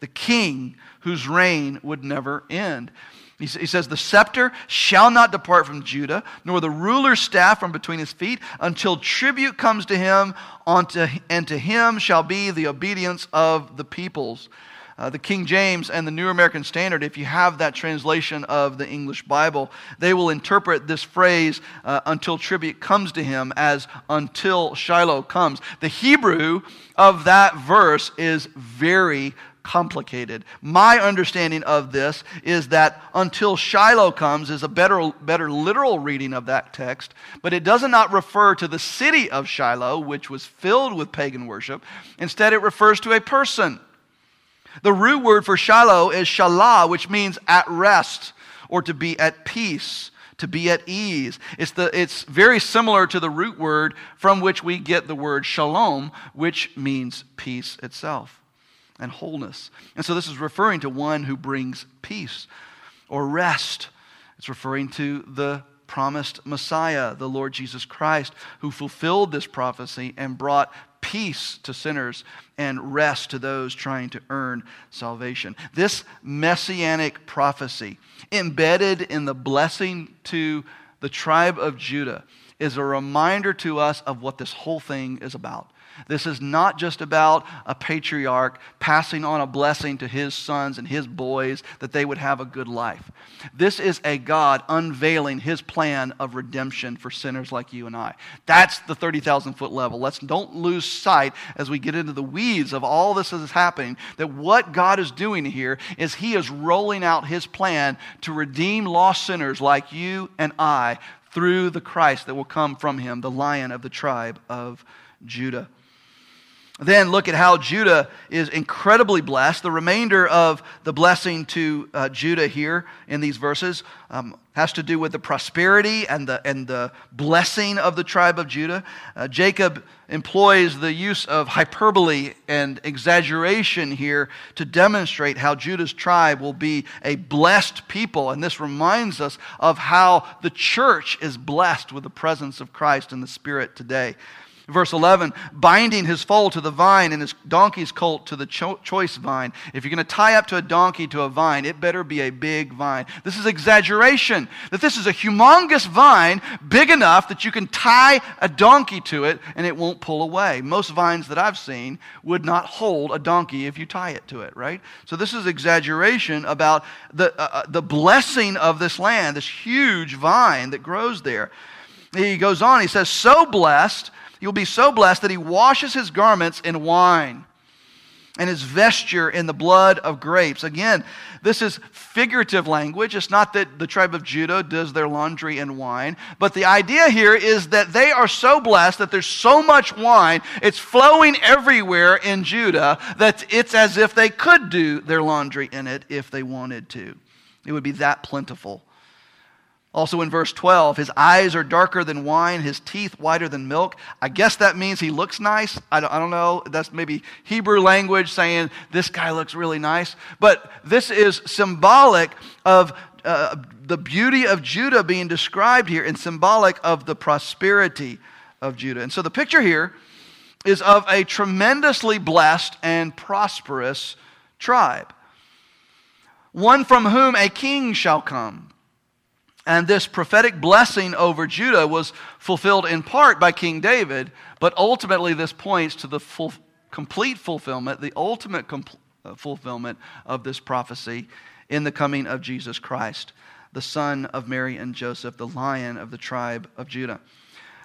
the king whose reign would never end. He says, The scepter shall not depart from Judah, nor the ruler's staff from between his feet, until tribute comes to him, and to him shall be the obedience of the peoples. Uh, the King James and the New American Standard, if you have that translation of the English Bible, they will interpret this phrase, uh, until tribute comes to him, as until Shiloh comes. The Hebrew of that verse is very complicated. My understanding of this is that until Shiloh comes is a better, better literal reading of that text, but it does not refer to the city of Shiloh, which was filled with pagan worship. Instead, it refers to a person. The root word for Shiloh is shalah, which means at rest or to be at peace to be at ease. It's, the, it's very similar to the root word from which we get the word shalom, which means peace itself and wholeness. And so this is referring to one who brings peace or rest. It's referring to the promised Messiah, the Lord Jesus Christ, who fulfilled this prophecy and brought peace to sinners and rest to those trying to earn salvation. This messianic prophecy, embedded in the blessing to the tribe of Judah, is a reminder to us of what this whole thing is about. This is not just about a patriarch passing on a blessing to his sons and his boys that they would have a good life. This is a God unveiling his plan of redemption for sinners like you and I. That's the 30,000 foot level. Let's don't lose sight as we get into the weeds of all this that is happening that what God is doing here is he is rolling out his plan to redeem lost sinners like you and I through the Christ that will come from him, the lion of the tribe of Judah. Then look at how Judah is incredibly blessed. The remainder of the blessing to uh, Judah here in these verses um, has to do with the prosperity and the, and the blessing of the tribe of Judah. Uh, Jacob employs the use of hyperbole and exaggeration here to demonstrate how Judah's tribe will be a blessed people. And this reminds us of how the church is blessed with the presence of Christ and the Spirit today. Verse 11, binding his foal to the vine and his donkey's colt to the cho- choice vine. If you're going to tie up to a donkey to a vine, it better be a big vine. This is exaggeration. That this is a humongous vine, big enough that you can tie a donkey to it and it won't pull away. Most vines that I've seen would not hold a donkey if you tie it to it, right? So this is exaggeration about the, uh, uh the blessing of this land, this huge vine that grows there. He goes on, he says, So blessed You'll be so blessed that he washes his garments in wine and his vesture in the blood of grapes. Again, this is figurative language. It's not that the tribe of Judah does their laundry in wine, but the idea here is that they are so blessed that there's so much wine, it's flowing everywhere in Judah that it's as if they could do their laundry in it if they wanted to. It would be that plentiful. Also in verse 12, his eyes are darker than wine, his teeth whiter than milk. I guess that means he looks nice. I don't, I don't, know. That's maybe Hebrew language saying this guy looks really nice. But this is symbolic of uh, the beauty of Judah being described here and symbolic of the prosperity of Judah. And so the picture here is of a tremendously blessed and prosperous tribe, one from whom a king shall come and this prophetic blessing over Judah was fulfilled in part by King David, but ultimately this points to the full, complete fulfillment, the ultimate compl- uh, fulfillment of this prophecy in the coming of Jesus Christ, the son of Mary and Joseph, the lion of the tribe of Judah.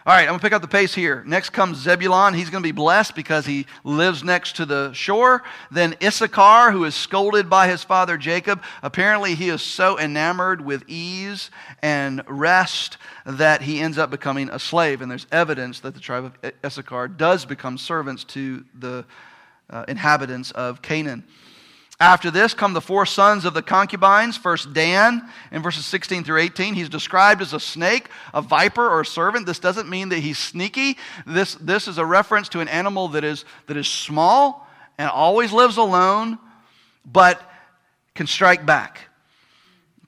All right, I'm going to pick up the pace here. Next comes Zebulon. He's going to be blessed because he lives next to the shore. Then Issachar, who is scolded by his father Jacob. Apparently, he is so enamored with ease and rest that he ends up becoming a slave. And there's evidence that the tribe of Issachar does become servants to the uh, inhabitants of Canaan. After this come the four sons of the concubines. First, Dan in verses 16 through 18. He's described as a snake, a viper, or a servant. This doesn't mean that he's sneaky. This, this is a reference to an animal that is, that is small and always lives alone, but can strike back,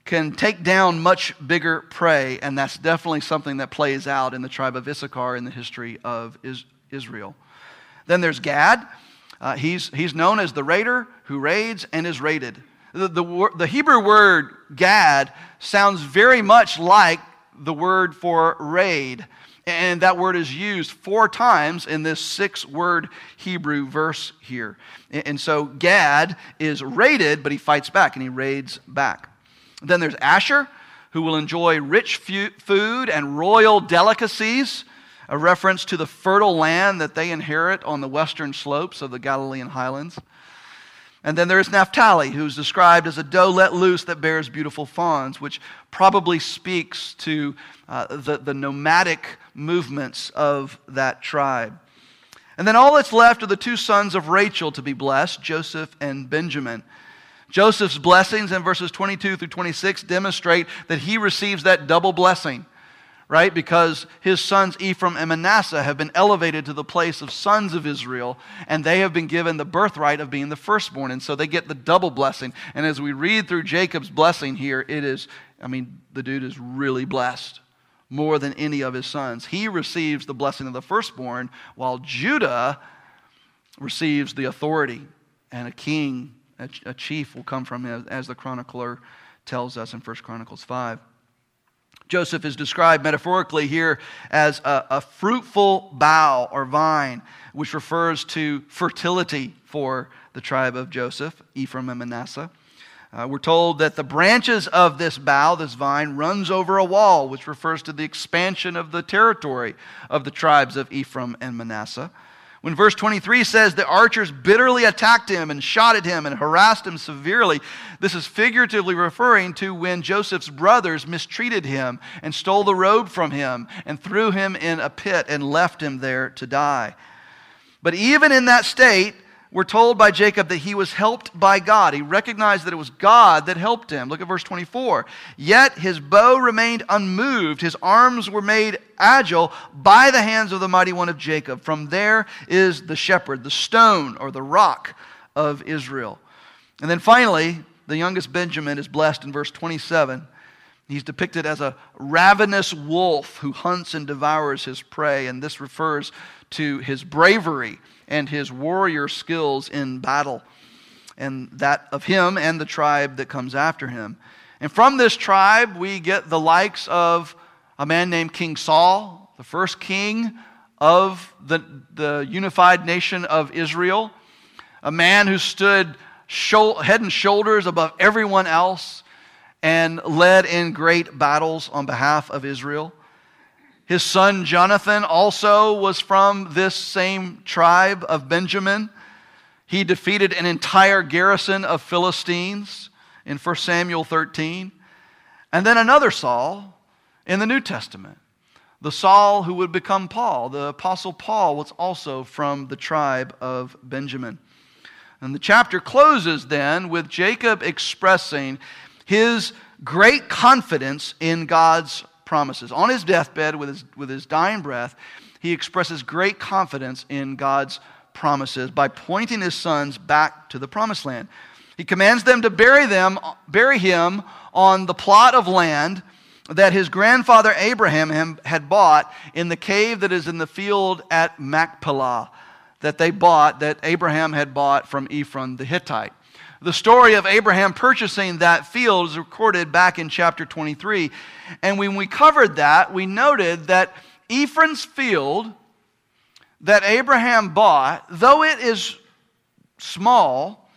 can take down much bigger prey. And that's definitely something that plays out in the tribe of Issachar in the history of Israel. Then there's Gad. Uh, he's, he's known as the raider who raids and is raided. The, the, the Hebrew word Gad sounds very much like the word for raid. And that word is used four times in this six word Hebrew verse here. And so Gad is raided, but he fights back and he raids back. Then there's Asher, who will enjoy rich food and royal delicacies a reference to the fertile land that they inherit on the western slopes of the Galilean highlands. And then there's Naphtali, who's described as a doe let loose that bears beautiful fawns, which probably speaks to uh, the, the nomadic movements of that tribe. And then all that's left are the two sons of Rachel to be blessed, Joseph and Benjamin. Joseph's blessings in verses 22 through 26 demonstrate that he receives that double blessing right? Because his sons Ephraim and Manasseh have been elevated to the place of sons of Israel, and they have been given the birthright of being the firstborn. And so they get the double blessing. And as we read through Jacob's blessing here, it is, I mean, the dude is really blessed. more than any of his sons. He receives the blessing of the firstborn, while Judah receives the authority, and a king, a, chief, will come from him, as the chronicler tells us in 1 Chronicles 5. Joseph is described metaphorically here as a, a, fruitful bough or vine, which refers to fertility for the tribe of Joseph, Ephraim and Manasseh. Uh, we're told that the branches of this bough, this vine, runs over a wall, which refers to the expansion of the territory of the tribes of Ephraim and Manasseh. When verse 23 says the archers bitterly attacked him and shot at him and harassed him severely, this is figuratively referring to when Joseph's brothers mistreated him and stole the robe from him and threw him in a pit and left him there to die. But even in that state, we're told by Jacob that he was helped by God. He recognized that it was God that helped him. Look at verse 24. Yet his bow remained unmoved, his arms were made agile by the hands of the mighty one of Jacob. From there is the shepherd, the stone or the rock of Israel. And then finally, the youngest Benjamin is blessed in verse 27. He's depicted as a ravenous wolf who hunts and devours his prey, and this refers to his bravery and his warrior skills in battle, and that of him and the tribe that comes after him. And from this tribe, we get the likes of a man named King Saul, the first king of the, the unified nation of Israel, a man who stood head and shoulders above everyone else and led in great battles on behalf of Israel. His son Jonathan also was from this same tribe of Benjamin. He defeated an entire garrison of Philistines in 1 Samuel 13. And then another Saul in the New Testament. The Saul who would become Paul, the Apostle Paul, was also from the tribe of Benjamin. And the chapter closes then with Jacob expressing his great confidence in God's promises. On his deathbed, with his, with his dying breath, he expresses great confidence in God's promises by pointing his sons back to the promised land. He commands them to bury them, bury him on the plot of land that his grandfather Abraham had bought in the cave that is in the field at Machpelah, that they bought, that Abraham had bought from Ephron the Hittite. The story of Abraham purchasing that field is recorded back in chapter 23. And when we covered that, we noted that Ephron's field that Abraham bought, though it is small,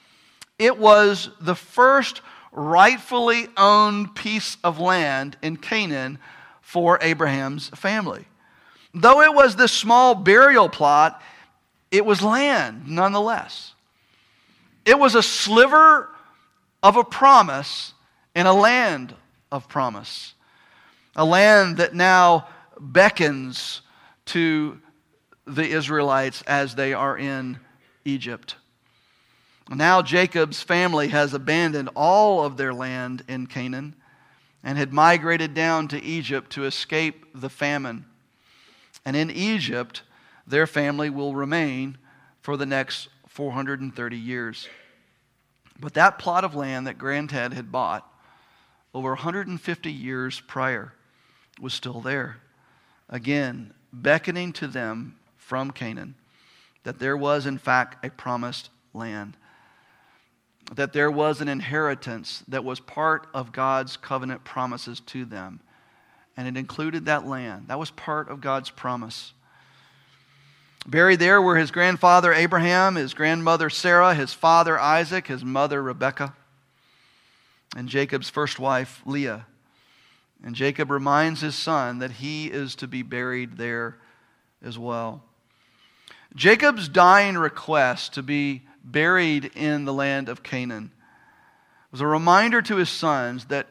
it was the first rightfully owned piece of land in Canaan for Abraham's family. Though it was this small burial plot, it was land nonetheless. It was a sliver of a promise in a land of promise. A land that now beckons to the Israelites as they are in Egypt. Now Jacob's family has abandoned all of their land in Canaan and had migrated down to Egypt to escape the famine. And in Egypt, their family will remain for the next 430 years. But that plot of land that Granddad had bought over 150 years prior was still there. Again, beckoning to them from Canaan that there was, in fact, a promised land, that there was an inheritance that was part of God's covenant promises to them. And it included that land. That was part of God's promise. Buried there were his grandfather Abraham, his grandmother Sarah, his father Isaac, his mother Rebekah, and Jacob's first wife Leah. And Jacob reminds his son that he is to be buried there as well. Jacob's dying request to be buried in the land of Canaan was a reminder to his sons that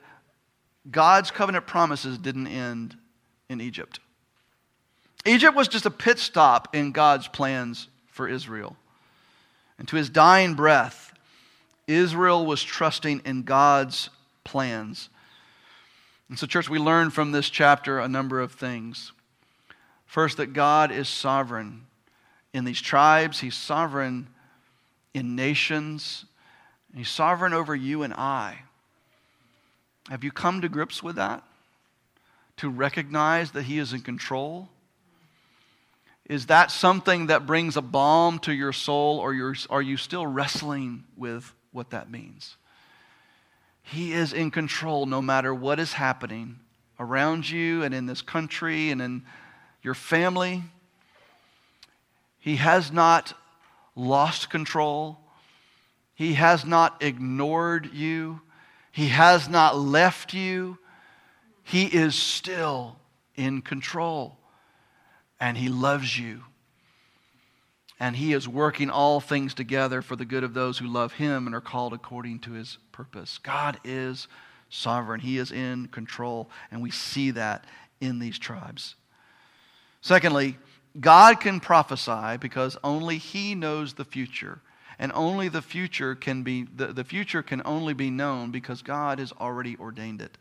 God's covenant promises didn't end in Egypt. Egypt was just a pit stop in God's plans for Israel. And to his dying breath, Israel was trusting in God's plans. And so, church, we learn from this chapter a number of things. First, that God is sovereign in these tribes, He's sovereign in nations, He's sovereign over you and I. Have you come to grips with that? to recognize that He is in control? Is that something that brings a balm to your soul, or are you still wrestling with what that means? He is in control no matter what is happening around you and in this country and in your family. He has not lost control. He has not ignored you. He has not left you. He is still in control. And He loves you. And He is working all things together for the good of those who love Him and are called according to His purpose. God is sovereign, He is in control. And we see that in these tribes. Secondly, God can prophesy because only He knows the future. And only the future can be, the, the future can only be known because God has already ordained it.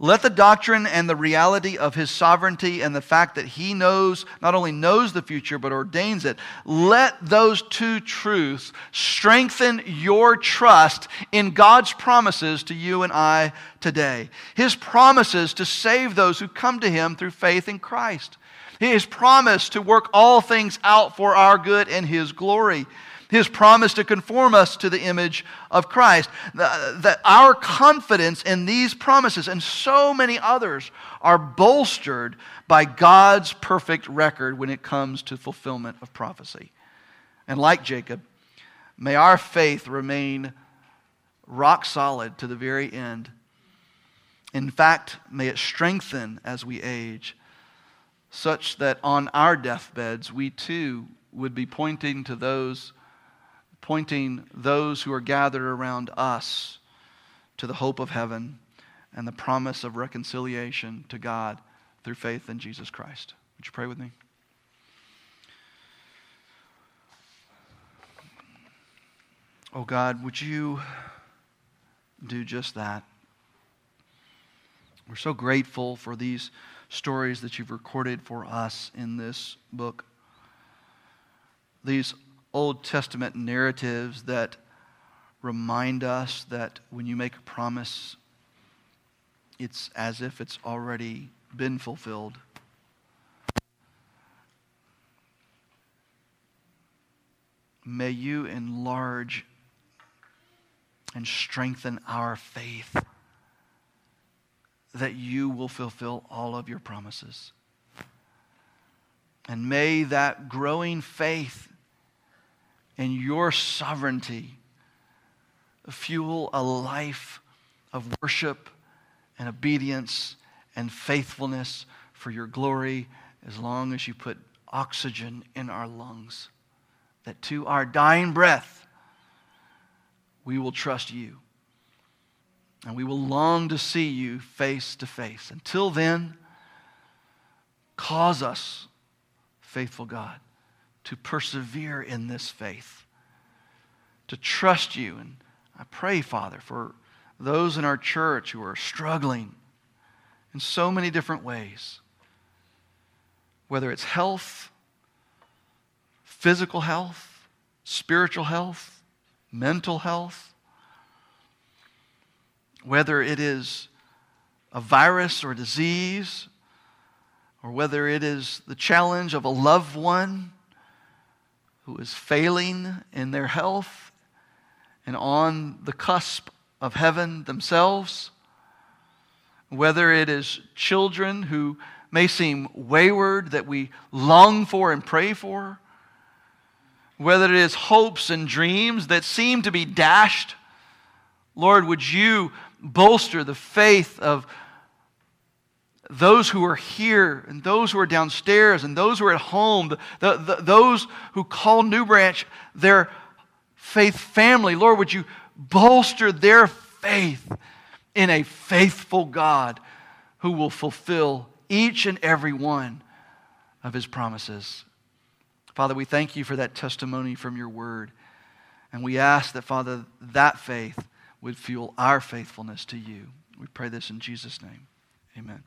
Let the doctrine and the reality of his sovereignty and the fact that he knows, not only knows the future, but ordains it, let those two truths strengthen your trust in God's promises to you and I today. His promises to save those who come to him through faith in Christ. His promise to work all things out for our good and His glory. His promise to conform us to the image of Christ. That our confidence in these promises and so many others are bolstered by God's perfect record when it comes to fulfillment of prophecy. And like Jacob, may our faith remain rock solid to the very end. In fact, may it strengthen as we age such that on our deathbeds we too would be pointing to those pointing those who are gathered around us to the hope of heaven and the promise of reconciliation to God through faith in Jesus Christ. Would you pray with me? Oh God, would you do just that? We're so grateful for these stories that you've recorded for us in this book. These Old Testament narratives that remind us that when you make a promise, it's as if it's already been fulfilled. May you enlarge and strengthen our faith that you will fulfill all of your promises. And may that growing faith in your sovereignty fuel a life of worship and obedience and faithfulness for your glory as long as you put oxygen in our lungs. That to our dying breath, we will trust you and we will long to see you face to face. Until then, cause us, faithful God, to persevere in this faith, to trust you. And I pray, Father, for those in our church who are struggling in so many different ways, whether it's health, physical health, spiritual health, mental health whether it is a virus or disease, or whether it is the challenge of a loved one who is failing in their health and on the cusp of heaven themselves, whether it is children who may seem wayward that we long for and pray for, whether it is hopes and dreams that seem to be dashed. Lord, would you bolster the faith of those who are here and those who are downstairs and those who are at home, the, the, the, those who call New Branch their faith family. Lord, would you bolster their faith in a faithful God who will fulfill each and every one of his promises. Father, we thank you for that testimony from your word. And we ask that, Father, that faith would fuel our faithfulness to you. We pray this in Jesus' name. Amen.